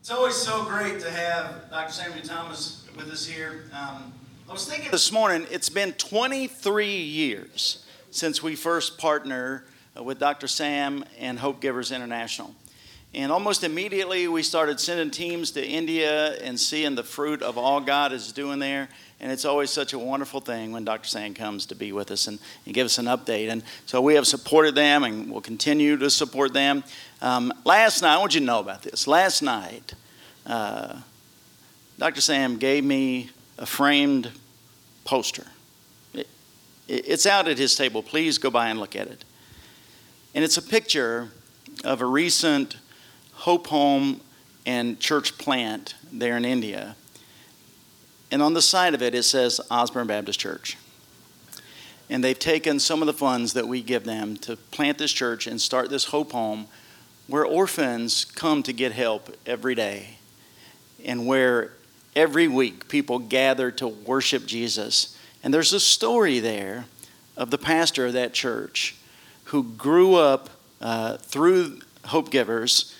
It's always so great to have Dr. Samuel Thomas with us here. Um, I was thinking this morning, it's been 23 years since we first partnered uh, with Dr. Sam and Hopegivers International. And almost immediately, we started sending teams to India and seeing the fruit of all God is doing there. And it's always such a wonderful thing when Dr. Sam comes to be with us and, and give us an update. And so we have supported them and will continue to support them. Um, last night, I want you to know about this. Last night, uh, Dr. Sam gave me a framed poster. It, it's out at his table. Please go by and look at it. And it's a picture of a recent Hope Home and church plant there in India. And on the side of it, it says Osborne Baptist Church. And they've taken some of the funds that we give them to plant this church and start this Hope Home where orphans come to get help every day and where every week people gather to worship Jesus. And there's a story there of the pastor of that church who grew up uh, through Hopegivers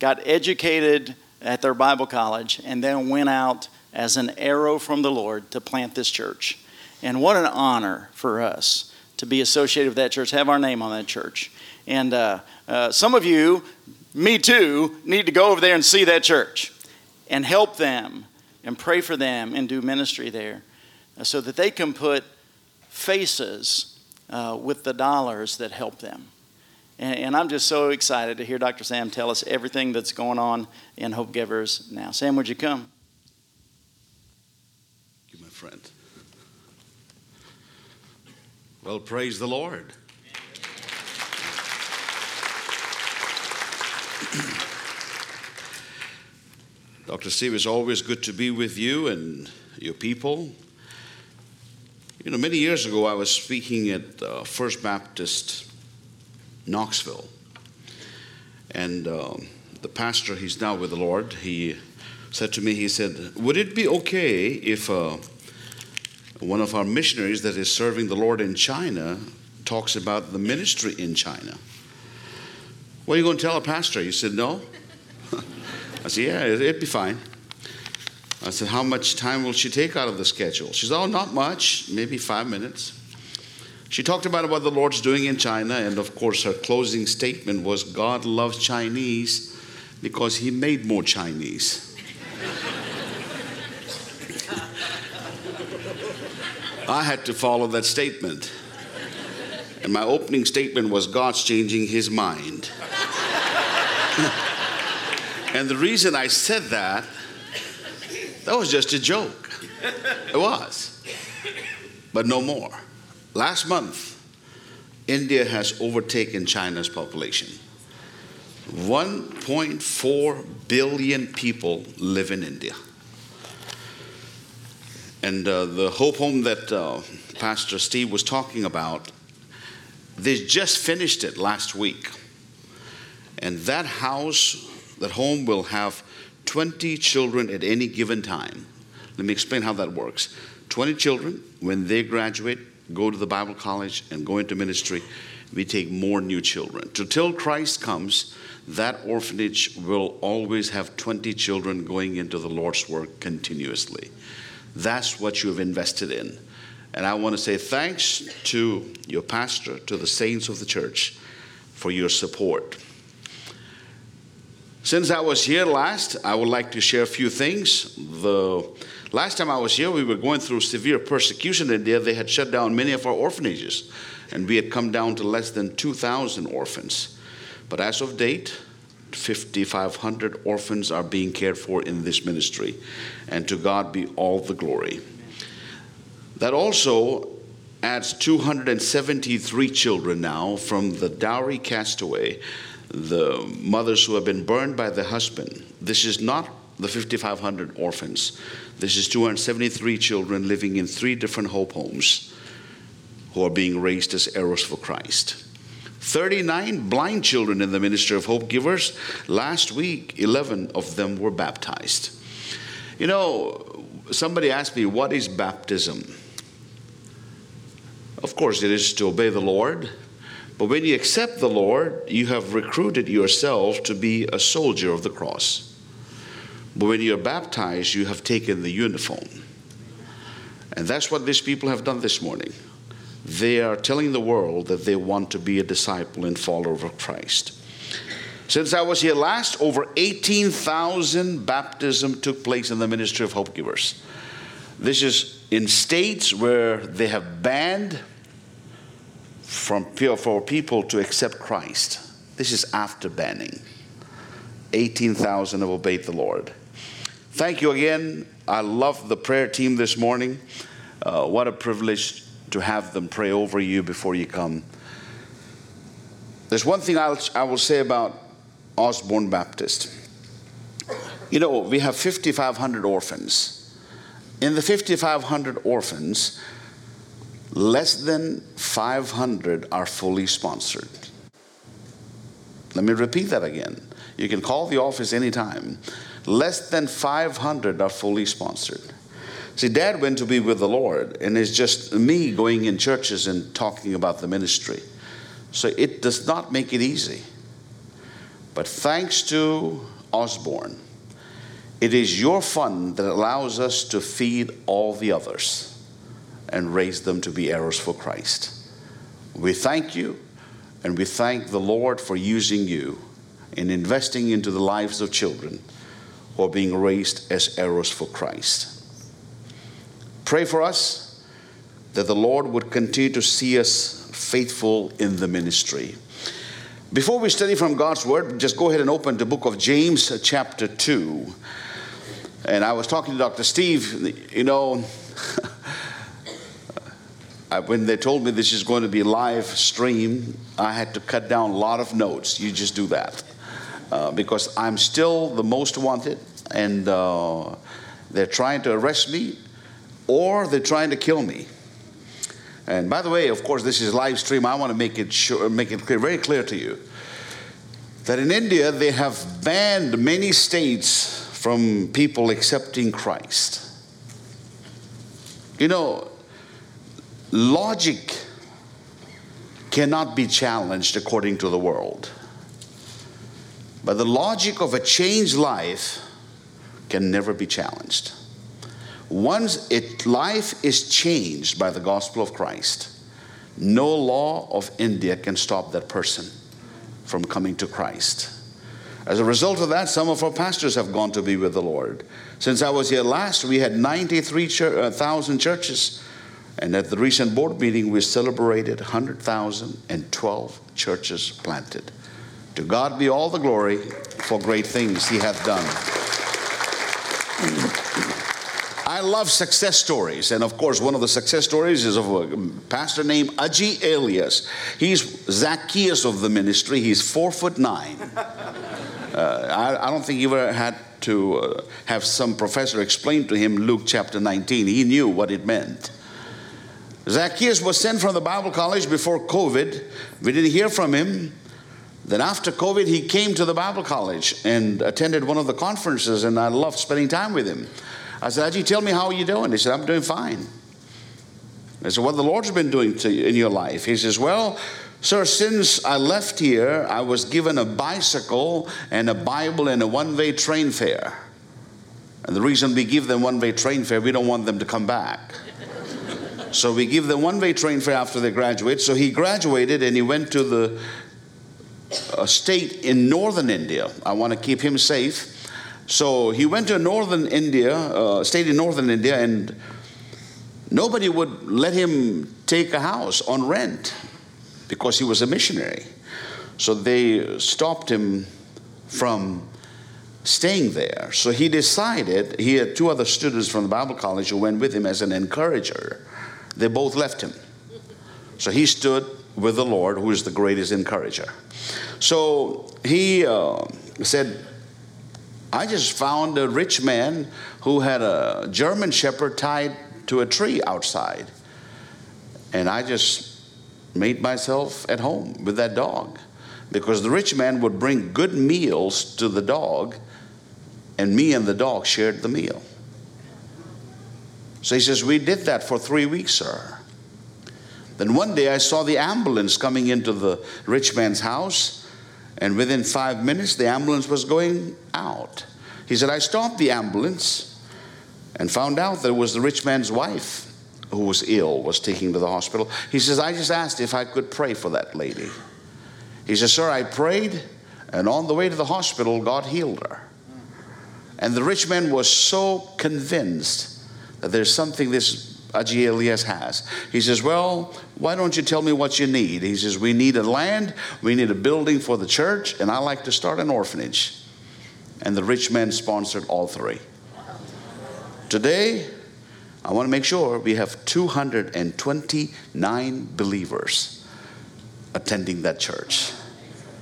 got educated at their Bible college, and then went out as an arrow from the Lord to plant this church. And what an honor for us to be associated with that church, have our name on that church. And uh, uh, some of you, me too, need to go over there and see that church and help them and pray for them and do ministry there uh, so that they can put faces uh, with the dollars that help them. And, and, I'm just so excited to hear Dr. Sam tell us everything that's going on in Hopegivers now. Sam, would you come? Thank you, my friend. Well, praise the Lord. Dr. Steve, it's always good to be with you and your people. You know, many years ago, I was speaking at uh, First Baptist Knoxville. And uh, the pastor, he's now with the Lord, he said to me, he said, Would it be okay if uh, one of our missionaries that is serving the Lord in China talks about the ministry in China? What are you going to tell a pastor? He said, No. I said, Yeah, it'd be fine. I said, How much time will she take out of the schedule? She said, Oh, not much, maybe five minutes. She talked about what the Lord's doing in China, and of course, her closing statement was God loves Chinese because He made more Chinese. I had to follow that statement. And my opening statement was God's changing His mind. and the reason I said that, that was just a joke. It was. But no more. Last month, India has overtaken China's population. 1.4 billion people live in India. And uh, the Hope Home that uh, Pastor Steve was talking about, they just finished it last week. And that house, that home will have 20 children at any given time. Let me explain how that works. 20 children, when they graduate, go to the Bible college, and go into ministry, we take more new children. To till Christ comes, that orphanage will always have 20 children going into the Lord's work continuously. That's what you have invested in. And I want to say thanks to your pastor, to the saints of the church for your support. Since I was here last, I would like to share a few things. The Last time I was here, we were going through severe persecution in India. They had shut down many of our orphanages, and we had come down to less than 2,000 orphans. But as of date, 5,500 orphans are being cared for in this ministry, and to God be all the glory. That also adds 273 children now from the dowry castaway, the mothers who have been burned by the husband. This is not the 5,500 orphans. This is 273 children living in three different hope homes who are being raised as arrows for Christ. 39 blind children in the ministry of Hopegivers. Last week, 11 of them were baptized. You know, somebody asked me, What is baptism? Of course, it is to obey the Lord. But when you accept the Lord, you have recruited yourself to be a soldier of the cross. But when you're baptized, you have taken the uniform. And that's what these people have done this morning. They are telling the world that they want to be a disciple and follower of Christ. Since I was here last, over 18,000 baptism took place in the ministry of Hopegivers. This is in states where they have banned from for people to accept Christ. This is after banning. 18,000 have obeyed the Lord. Thank you again. I love the prayer team this morning. Uh, what a privilege to have them pray over you before you come. There's one thing I'll, I will say about Osborne Baptist. You know, we have 5,500 orphans. In the 5,500 orphans, less than 500 are fully sponsored. Let me repeat that again. You can call the office anytime. Less than 500 are fully sponsored. See, Dad went to be with the Lord, and it's just me going in churches and talking about the ministry. So it does not make it easy. But thanks to Osborne, it is your fund that allows us to feed all the others and raise them to be arrows for Christ. We thank you, and we thank the Lord for using you in investing into the lives of children are being raised as arrows for Christ. Pray for us that the Lord would continue to see us faithful in the ministry. Before we study from God's Word, just go ahead and open the book of James, uh, chapter 2. And I was talking to Dr. Steve, you know, when they told me this is going to be live stream, I had to cut down a lot of notes. You just do that. Uh, because I'm still the most wanted, and uh, they're trying to arrest me, or they're trying to kill me. And by the way, of course, this is live stream. I want to make it sure, make it clear, very clear to you that in India they have banned many states from people accepting Christ. You know, logic cannot be challenged according to the world. But the logic of a changed life can never be challenged. Once it, life is changed by the gospel of Christ, no law of India can stop that person from coming to Christ. As a result of that, some of our pastors have gone to be with the Lord. Since I was here last, we had 93,000 uh, churches. And at the recent board meeting, we celebrated 100,012 churches planted. To God be all the glory for great things He hath done. I love success stories. And of course, one of the success stories is of a pastor named Aji Elias. He's Zacchaeus of the ministry. He's four foot nine. Uh, I, I, don't think he ever had to uh, have some professor explain to him Luke chapter 19. He knew what it meant. Zacchaeus was sent from the Bible college before COVID. We didn't hear from him. Then after COVID, he came to the Bible college and attended one of the conferences, and I loved spending time with him. I said, Aji, tell me how are you doing? He said, I'm doing fine. I said, what the Lord's been doing to you in your life? He says, well, sir, since I left here, I was given a bicycle and a Bible and a one-way train fare. And the reason we give them one-way train fare, we don't want them to come back. so we give them one-way train fare after they graduate. So he graduated and he went to the a state in northern India. I want to keep him safe. So he went to northern India, uh, state in northern India, and nobody would let him take a house on rent because he was a missionary. So they stopped him from staying there. So he decided, he had two other students from the Bible college who went with him as an encourager. They both left him. So he stood with the Lord, who is the greatest encourager. So he uh, said, I just found a rich man who had a German shepherd tied to a tree outside. And I just made myself at home with that dog because the rich man would bring good meals to the dog, and me and the dog shared the meal. So he says, We did that for three weeks, sir. Then one day I saw the ambulance coming into the rich man's house, and within five minutes the ambulance was going out. He said, I stopped the ambulance and found out that it was the rich man's wife who was ill, was taken to the hospital. He says, I just asked if I could pray for that lady. He says, Sir, I prayed, and on the way to the hospital, God healed her. And the rich man was so convinced that there's something this Aji Elias has. He says, Well, why don't you tell me what you need? He says, We need a land, we need a building for the church, and I like to start an orphanage. And the rich man sponsored all three. Today, I want to make sure we have 229 believers attending that church.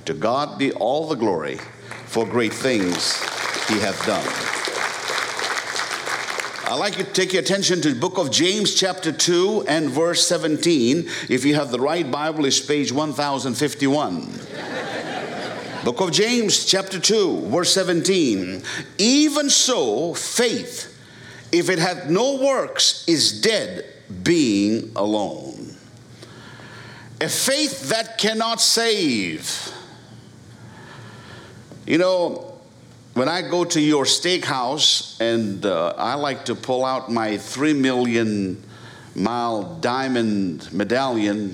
To God be all the glory for great things he hath done. I'd like you to take your attention to the book of James, chapter 2, and verse 17. If you have the right Bible, it's page 1051. book of James, chapter 2, verse 17. Even so, faith, if it hath no works, is dead, being alone. A faith that cannot save. You know, when I go to your steakhouse and uh, I like to pull out my three million mile diamond medallion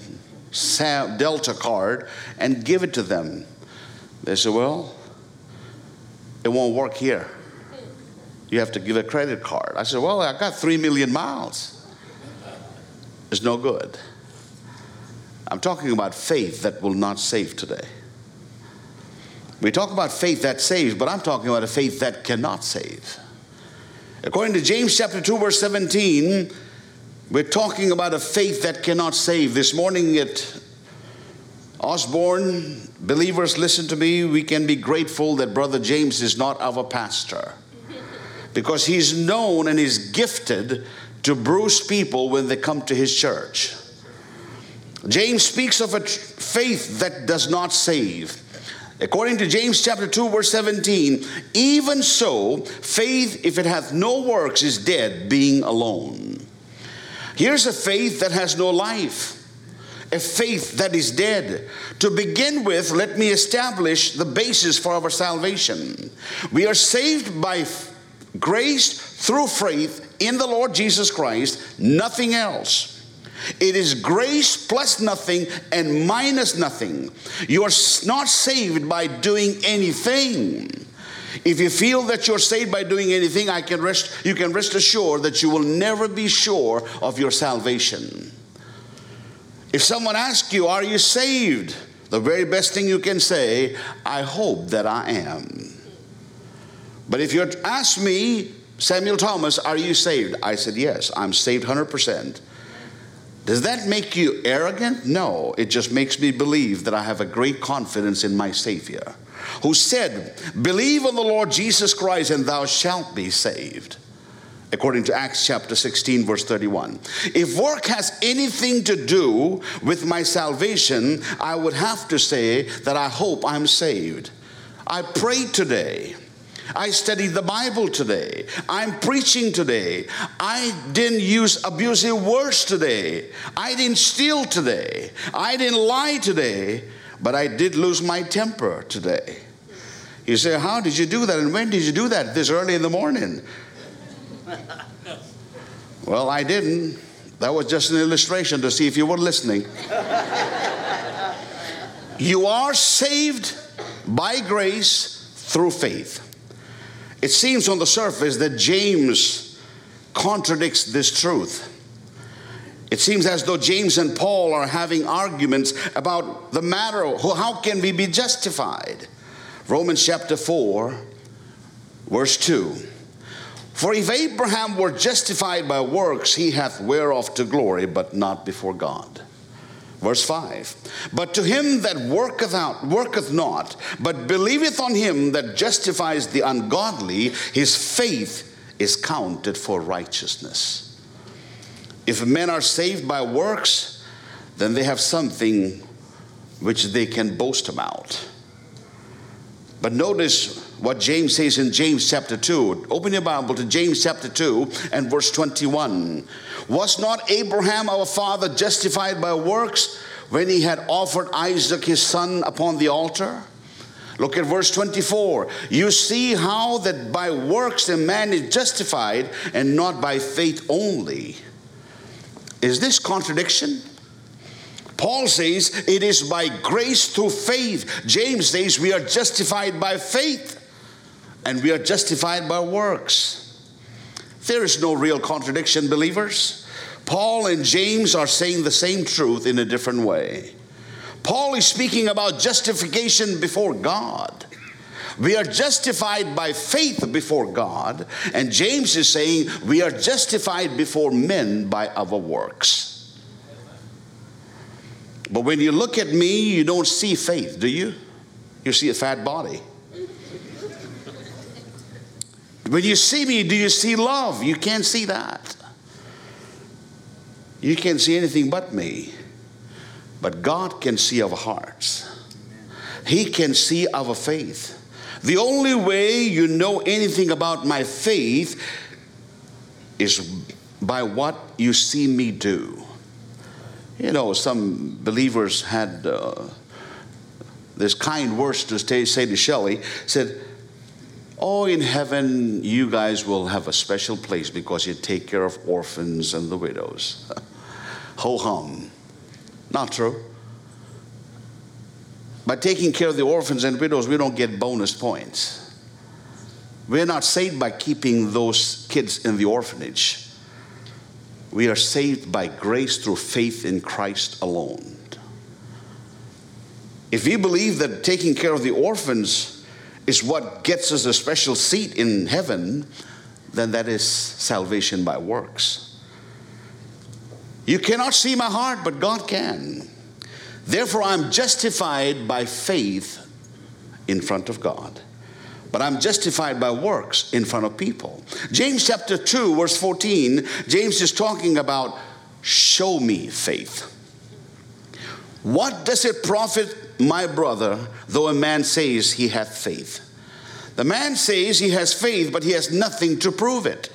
Delta card and give it to them, they say, Well, it won't work here. You have to give a credit card. I said, Well, I got three million miles. It's no good. I'm talking about faith that will not save today. We talk about faith that saves, but I'm talking about a faith that cannot save. According to James chapter 2, verse 17, we're talking about a faith that cannot save. This morning at Osborne, believers, listen to me. We can be grateful that Brother James is not our pastor because he's known and is gifted to bruise people when they come to his church. James speaks of a faith that does not save. According to James chapter 2 verse 17, even so faith if it hath no works is dead being alone. Here's a faith that has no life. A faith that is dead. To begin with, let me establish the basis for our salvation. We are saved by grace through faith in the Lord Jesus Christ, nothing else. It is grace plus nothing and minus nothing. You are not saved by doing anything. If you feel that you're saved by doing anything, I can rest, you can rest assured that you will never be sure of your salvation. If someone asks you, Are you saved? the very best thing you can say, I hope that I am. But if you ask me, Samuel Thomas, are you saved? I said, Yes, I'm saved 100%. Does that make you arrogant? No, it just makes me believe that I have a great confidence in my Savior, who said, Believe on the Lord Jesus Christ and thou shalt be saved. According to Acts chapter 16, verse 31. If work has anything to do with my salvation, I would have to say that I hope I'm saved. I prayed today. I studied the Bible today. I'm preaching today. I didn't use abusive words today. I didn't steal today. I didn't lie today, but I did lose my temper today. You say, How did you do that? And when did you do that? This early in the morning. well, I didn't. That was just an illustration to see if you were listening. you are saved by grace through faith. It seems on the surface that James contradicts this truth. It seems as though James and Paul are having arguments about the matter how can we be justified? Romans chapter 4, verse 2. For if Abraham were justified by works, he hath whereof to glory, but not before God. Verse 5 But to him that worketh out, worketh not, but believeth on him that justifies the ungodly, his faith is counted for righteousness. If men are saved by works, then they have something which they can boast about. But notice what James says in James chapter 2. Open your Bible to James chapter 2 and verse 21. Was not Abraham our father justified by works when he had offered Isaac his son upon the altar? Look at verse 24. You see how that by works a man is justified and not by faith only. Is this contradiction? Paul says it is by grace through faith. James says we are justified by faith and we are justified by works. There is no real contradiction, believers. Paul and James are saying the same truth in a different way. Paul is speaking about justification before God. We are justified by faith before God, and James is saying we are justified before men by our works. But when you look at me, you don't see faith, do you? You see a fat body. When you see me, do you see love? You can't see that. You can't see anything but me. But God can see our hearts, He can see our faith. The only way you know anything about my faith is by what you see me do. You know, some believers had uh, this kind words to say, say to Shelley, said, Oh, in heaven, you guys will have a special place because you take care of orphans and the widows. Ho hum. Not true. By taking care of the orphans and widows, we don't get bonus points. We're not saved by keeping those kids in the orphanage. We are saved by grace through faith in Christ alone. If we believe that taking care of the orphans is what gets us a special seat in heaven, then that is salvation by works. You cannot see my heart, but God can. Therefore, I'm justified by faith in front of God. But I'm justified by works in front of people. James chapter 2, verse 14, James is talking about show me faith. What does it profit my brother though a man says he hath faith? The man says he has faith, but he has nothing to prove it.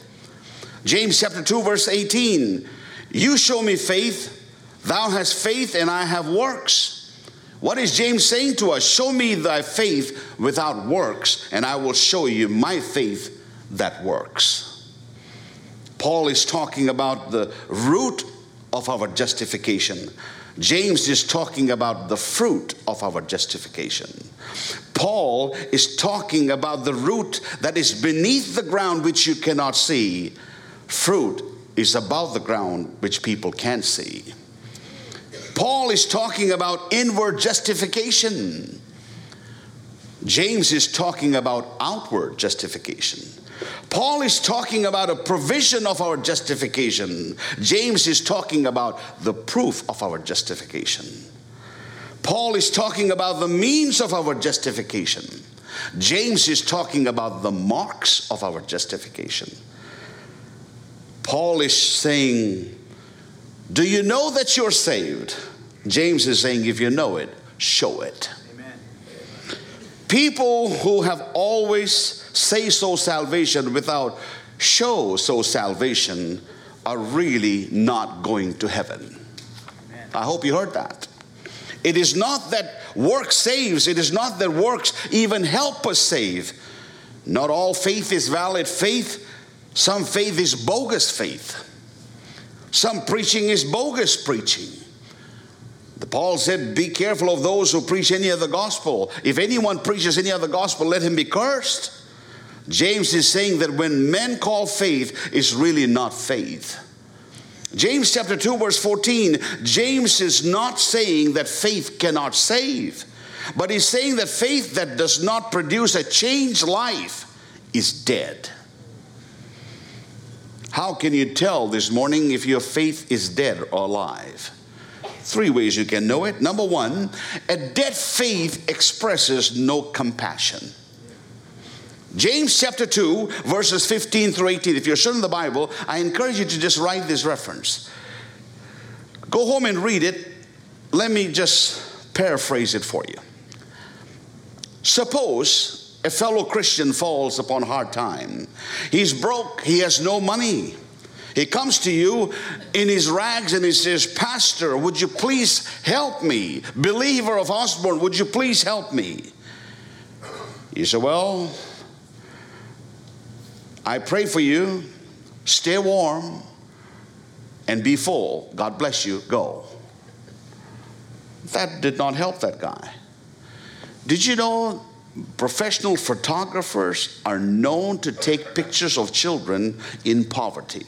James chapter 2, verse 18 You show me faith Thou hast faith, and I have works. What is James saying to us? Show me thy faith without works, and I will show you my faith that works. Paul is talking about the root of our justification. James is talking about the fruit of our justification. Paul is talking about the root that is beneath the ground which you cannot see. Fruit is above the ground which people can see. Paul is talking about inward justification. James is talking about outward justification. Paul is talking about a provision of our justification. James is talking about the proof of our justification. Paul is talking about the means of our justification. James is talking about the marks of our justification. Paul is saying, Do you know that you're saved? James is saying, if you know it, show it. People who have always say so salvation without show so salvation are really not going to heaven. Amen. I hope you heard that. It is not that work saves, it is not that works even help us save. Not all faith is valid faith, some faith is bogus faith. Some preaching is bogus preaching. Paul said, Be careful of those who preach any other gospel. If anyone preaches any other gospel, let him be cursed. James is saying that when men call faith, it's really not faith. James chapter 2, verse 14, James is not saying that faith cannot save, but he's saying that faith that does not produce a changed life is dead. How can you tell this morning if your faith is dead or alive? Three ways you can know it. Number one, a dead faith expresses no compassion. James chapter 2, verses 15 through 18. If you're studying the Bible, I encourage you to just write this reference. Go home and read it. Let me just paraphrase it for you. Suppose a fellow Christian falls upon hard time. He's broke, he has no money. He comes to you in his rags and he says, Pastor, would you please help me? Believer of Osborne, would you please help me? You say, Well, I pray for you. Stay warm and be full. God bless you. Go. That did not help that guy. Did you know professional photographers are known to take pictures of children in poverty?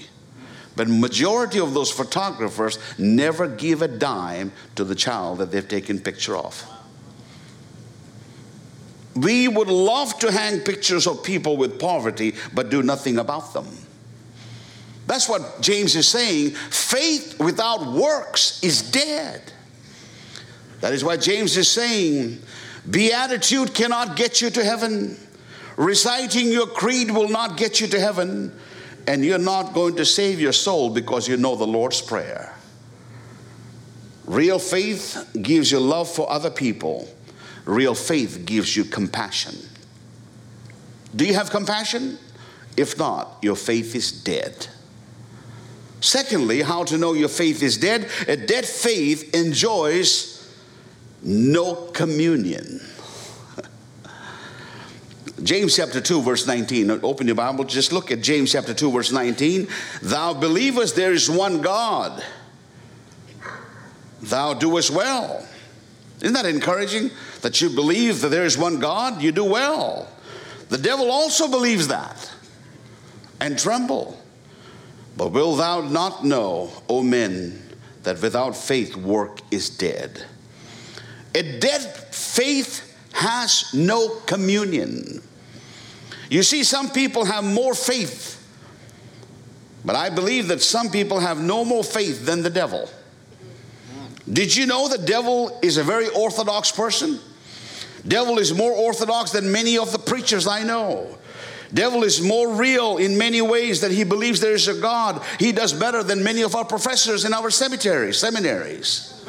But majority of those photographers never give a dime to the child that they've taken picture of. We would love to hang pictures of people with poverty, but do nothing about them. That's what James is saying. Faith without works is dead. That is why James is saying, Beatitude cannot get you to heaven. Reciting your creed will not get you to heaven. And you're not going to save your soul because you know the Lord's Prayer. Real faith gives you love for other people Real faith gives you compassion. Do you have compassion? If not, your faith is dead. Secondly, how to know your faith is dead? A dead faith enjoys no communion. James chapter 2, verse 19. Open your Bible, just look at James chapter 2, verse 19. Thou believest there is one God, thou doest well. Isn't that encouraging? That you believe that there is one God, you do well. The devil also believes that and tremble. But will thou not know, O men, that without faith work is dead? A dead faith has no communion. You see, some people have more faith, but I believe that some people have no more faith than the devil. Did you know the devil is a very orthodox person? Devil is more orthodox than many of the preachers I know. Devil is more real in many ways that he believes there is a God. He does better than many of our professors in our cemeteries, seminaries.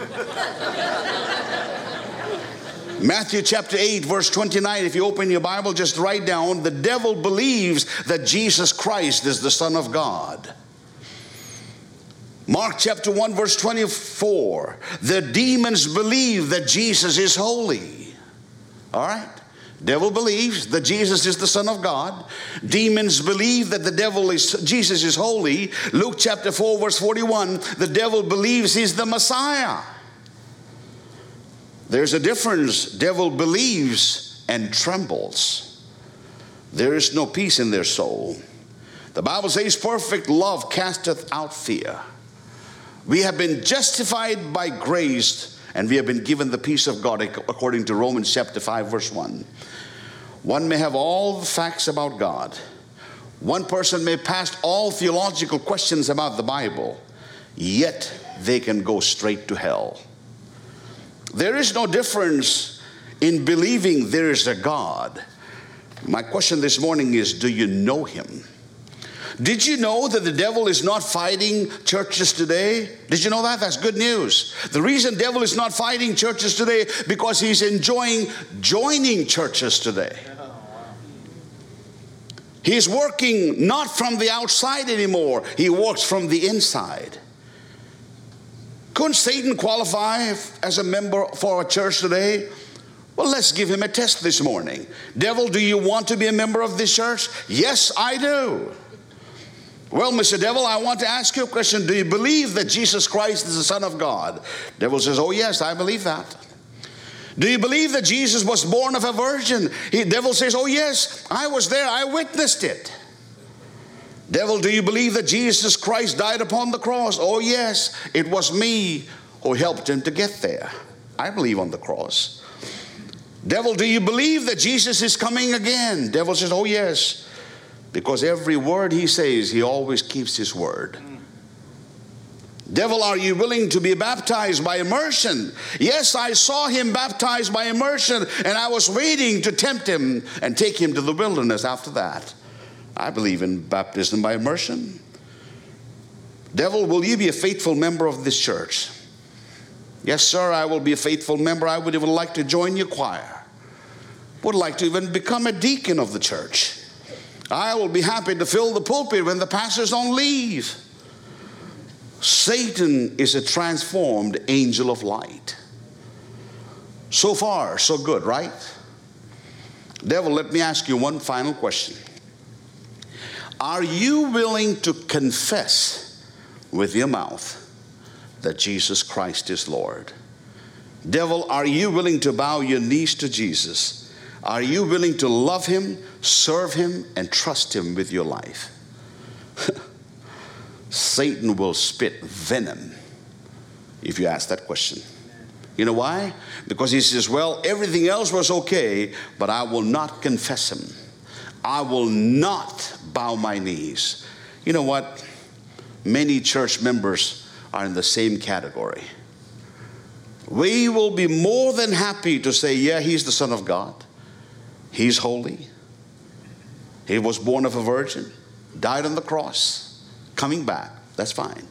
Matthew chapter 8, verse 29. If you open your Bible, just write down the devil believes that Jesus Christ is the Son of God. Mark chapter 1, verse 24. The demons believe that Jesus is holy. All right? Devil believes that Jesus is the Son of God. Demons believe that the devil is Jesus is holy. Luke chapter 4, verse 41. The devil believes he's the Messiah. There's a difference. Devil believes and trembles. There is no peace in their soul. The Bible says, perfect love casteth out fear. We have been justified by grace and we have been given the peace of God according to Romans chapter 5 verse 1. One may have all the facts about God. One person may pass all theological questions about the Bible, yet they can go straight to hell. There is no difference in believing there is a God. My question this morning is do you know him? Did you know that the devil is not fighting churches today? Did you know that? That's good news. The reason devil is not fighting churches today because he's enjoying joining churches today. He's working not from the outside anymore. He works from the inside. Couldn't Satan qualify as a member for a church today? Well, let's give him a test this morning. Devil, do you want to be a member of this church? Yes, I do. Well, Mr. Devil, I want to ask you a question. Do you believe that Jesus Christ is the Son of God? Devil says, Oh, yes, I believe that. Do you believe that Jesus was born of a virgin? Devil says, Oh, yes, I was there, I witnessed it. Devil, do you believe that Jesus Christ died upon the cross? Oh, yes, it was me who helped him to get there. I believe on the cross. Devil, do you believe that Jesus is coming again? Devil says, Oh, yes. Because every word he says, he always keeps his word. Devil, are you willing to be baptized by immersion? Yes, I saw him baptized by immersion, and I was waiting to tempt him and take him to the wilderness after that. I believe in baptism by immersion. Devil, will you be a faithful member of this church? Yes, sir, I will be a faithful member. I would even like to join your choir. Would like to even become a deacon of the church. I will be happy to fill the pulpit when the pastors don't leave. Satan is a transformed angel of light. So far, so good, right? Devil, let me ask you one final question. Are you willing to confess with your mouth that Jesus Christ is Lord? Devil, are you willing to bow your knees to Jesus? Are you willing to love him, serve him, and trust him with your life? Satan will spit venom if you ask that question. You know why? Because he says, Well, everything else was okay, but I will not confess him. I will not bow my knees. You know what? Many church members are in the same category. We will be more than happy to say, Yeah, he's the Son of God, he's holy, he was born of a virgin, died on the cross, coming back. That's fine.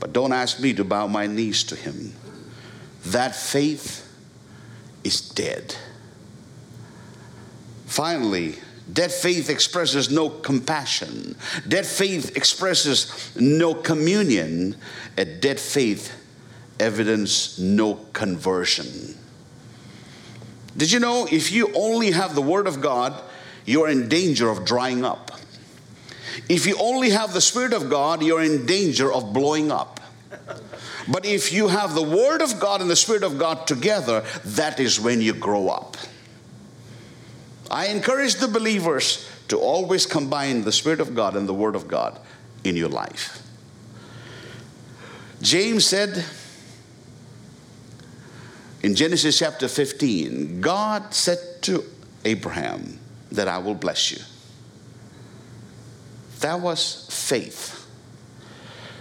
But don't ask me to bow my knees to him. That faith is dead. Finally, dead faith expresses no compassion. Dead faith expresses no communion. A dead faith evidence no conversion. Did you know if you only have the Word of God, you're in danger of drying up? If you only have the Spirit of God, you're in danger of blowing up. But if you have the Word of God and the Spirit of God together, that is when you grow up. I encourage the believers to always combine the Spirit of God and the Word of God in your life. James said in Genesis chapter 15, God said to Abraham that I will bless you. That was faith.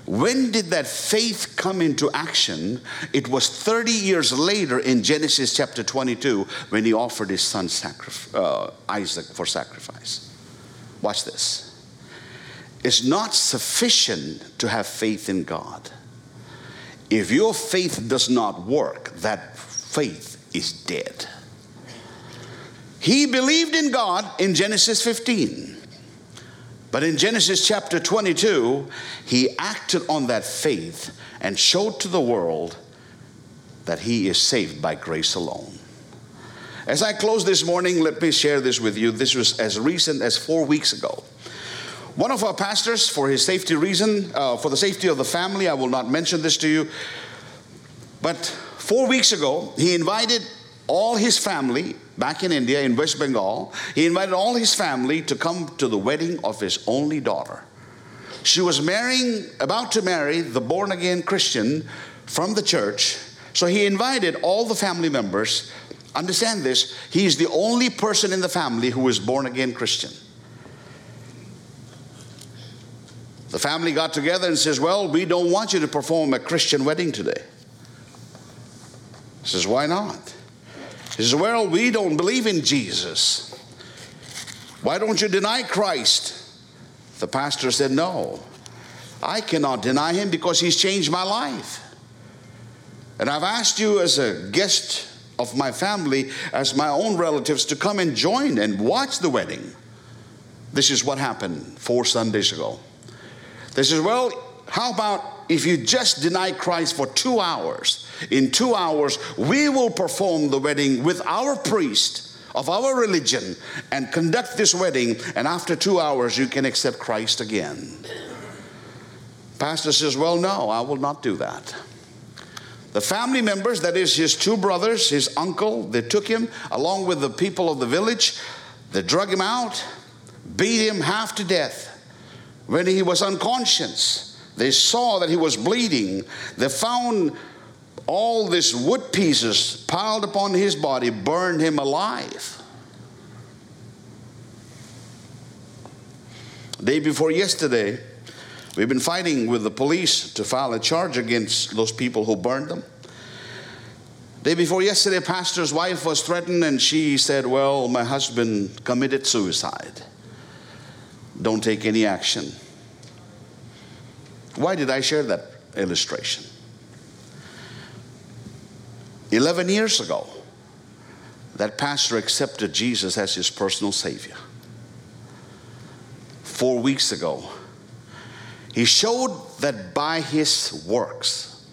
When did that faith come into action? It was 30 years later in Genesis chapter 22 when he offered his son sacrif- uh, Isaac for sacrifice. Watch this. It's not sufficient to have faith in God. If your faith does not work, that faith is dead. He believed in God in Genesis 15. But in Genesis chapter 22, he acted on that faith and showed to the world that he is saved by grace alone. As I close this morning, let me share this with you. This was as recent as four weeks ago. One of our pastors, for his safety reason, uh, for the safety of the family, I will not mention this to you, but four weeks ago, he invited all his family back in India, in West Bengal, he invited all his family to come to the wedding of his only daughter. She was marrying, about to marry the born again Christian from the church. So he invited all the family members. Understand this, he is the only person in the family who is born again Christian. The family got together and says, Well, we don't want you to perform a Christian wedding today. He says, Why not? He says, Well, we don't believe in Jesus. Why don't you deny Christ? The pastor said, No, I cannot deny him because he's changed my life. And I've asked you as a guest of my family, as my own relatives, to come and join and watch the wedding. This is what happened four Sundays ago. They says, Well, how about if you just deny Christ for two hours? In two hours, we will perform the wedding with our priest of our religion and conduct this wedding, and after two hours, you can accept Christ again. Pastor says, Well, no, I will not do that. The family members, that is his two brothers, his uncle, they took him along with the people of the village. They drug him out, beat him half to death. When he was unconscious, they saw that he was bleeding. They found all these wood pieces piled upon his body, burned him alive. Day before yesterday, we've been fighting with the police to file a charge against those people who burned them. Day before yesterday, pastor's wife was threatened and she said, Well, my husband committed suicide. Don't take any action. Why did I share that illustration? 11 years ago, that pastor accepted Jesus as his personal Savior. Four weeks ago, he showed that by his works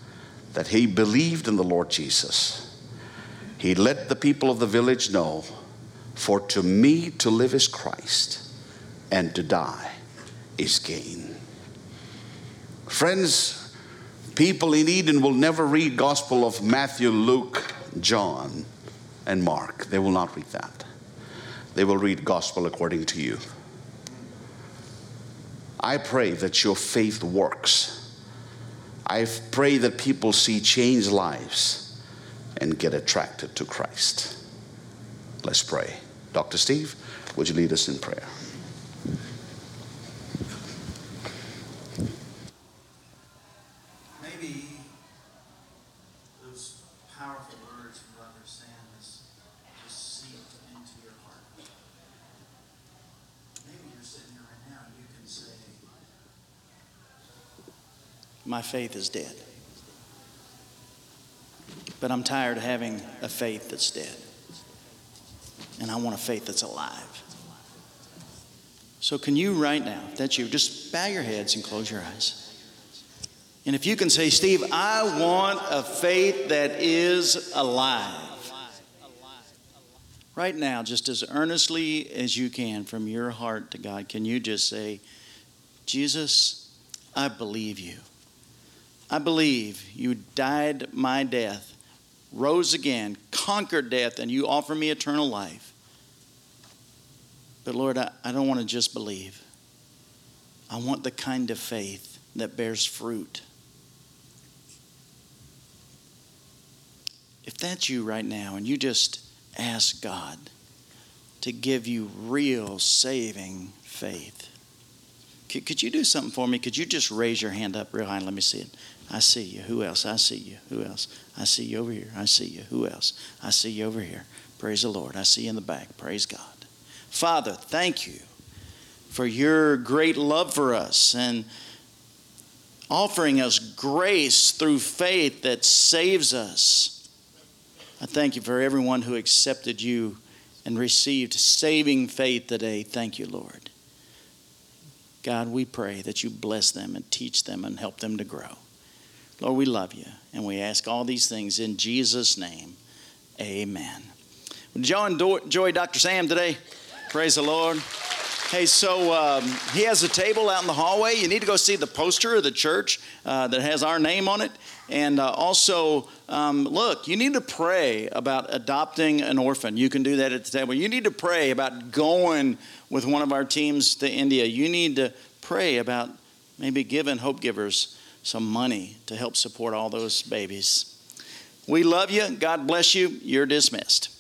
that he believed in the Lord Jesus. He let the people of the village know For to me to live is Christ, and to die is gain. Friends, people in Eden will never read Gospel of Matthew, Luke, John, and Mark. They will not read that. They will read Gospel according to you. I pray that your faith works. I pray that people see changed lives and get attracted to Christ. Let's pray. Dr. Steve, would you lead us in prayer? Maybe those powerful words from Brother Sam has just seeped into your heart. Maybe you're sitting here right now and you can say, My faith is dead. But I'm tired of having a faith that's dead. And I want a faith that's alive. So, can you right now, that's you, just bow your heads and close your eyes. And if you can say, Steve, I want a faith that is alive. Right now, just as earnestly as you can from your heart to God, can you just say, Jesus, I believe you. I believe you died my death, rose again, conquered death, and you offer me eternal life. But Lord, I, I don't want to just believe. I want the kind of faith that bears fruit. If that's you right now and you just ask God to give you real saving faith, could, could you do something for me? Could you just raise your hand up real high and let me see it? I see you. Who else? I see you. Who else? I see you over here. I see you. Who else? I see you over here. Praise the Lord. I see you in the back. Praise God. Father, thank you for your great love for us and offering us grace through faith that saves us. I thank you for everyone who accepted you and received saving faith today. Thank you, Lord. God, we pray that you bless them and teach them and help them to grow. Lord, we love you and we ask all these things in Jesus' name. Amen. Did y'all enjoy Dr. Sam today? Praise the Lord. Hey, so um, he has a table out in the hallway. You need to go see the poster of the church uh, that has our name on it. And uh, also, um, look, you need to pray about adopting an orphan. You can do that at the table. You need to pray about going with one of our teams to India. You need to pray about maybe giving Hopegivers some money to help support all those babies. We love you. God bless you. You're dismissed.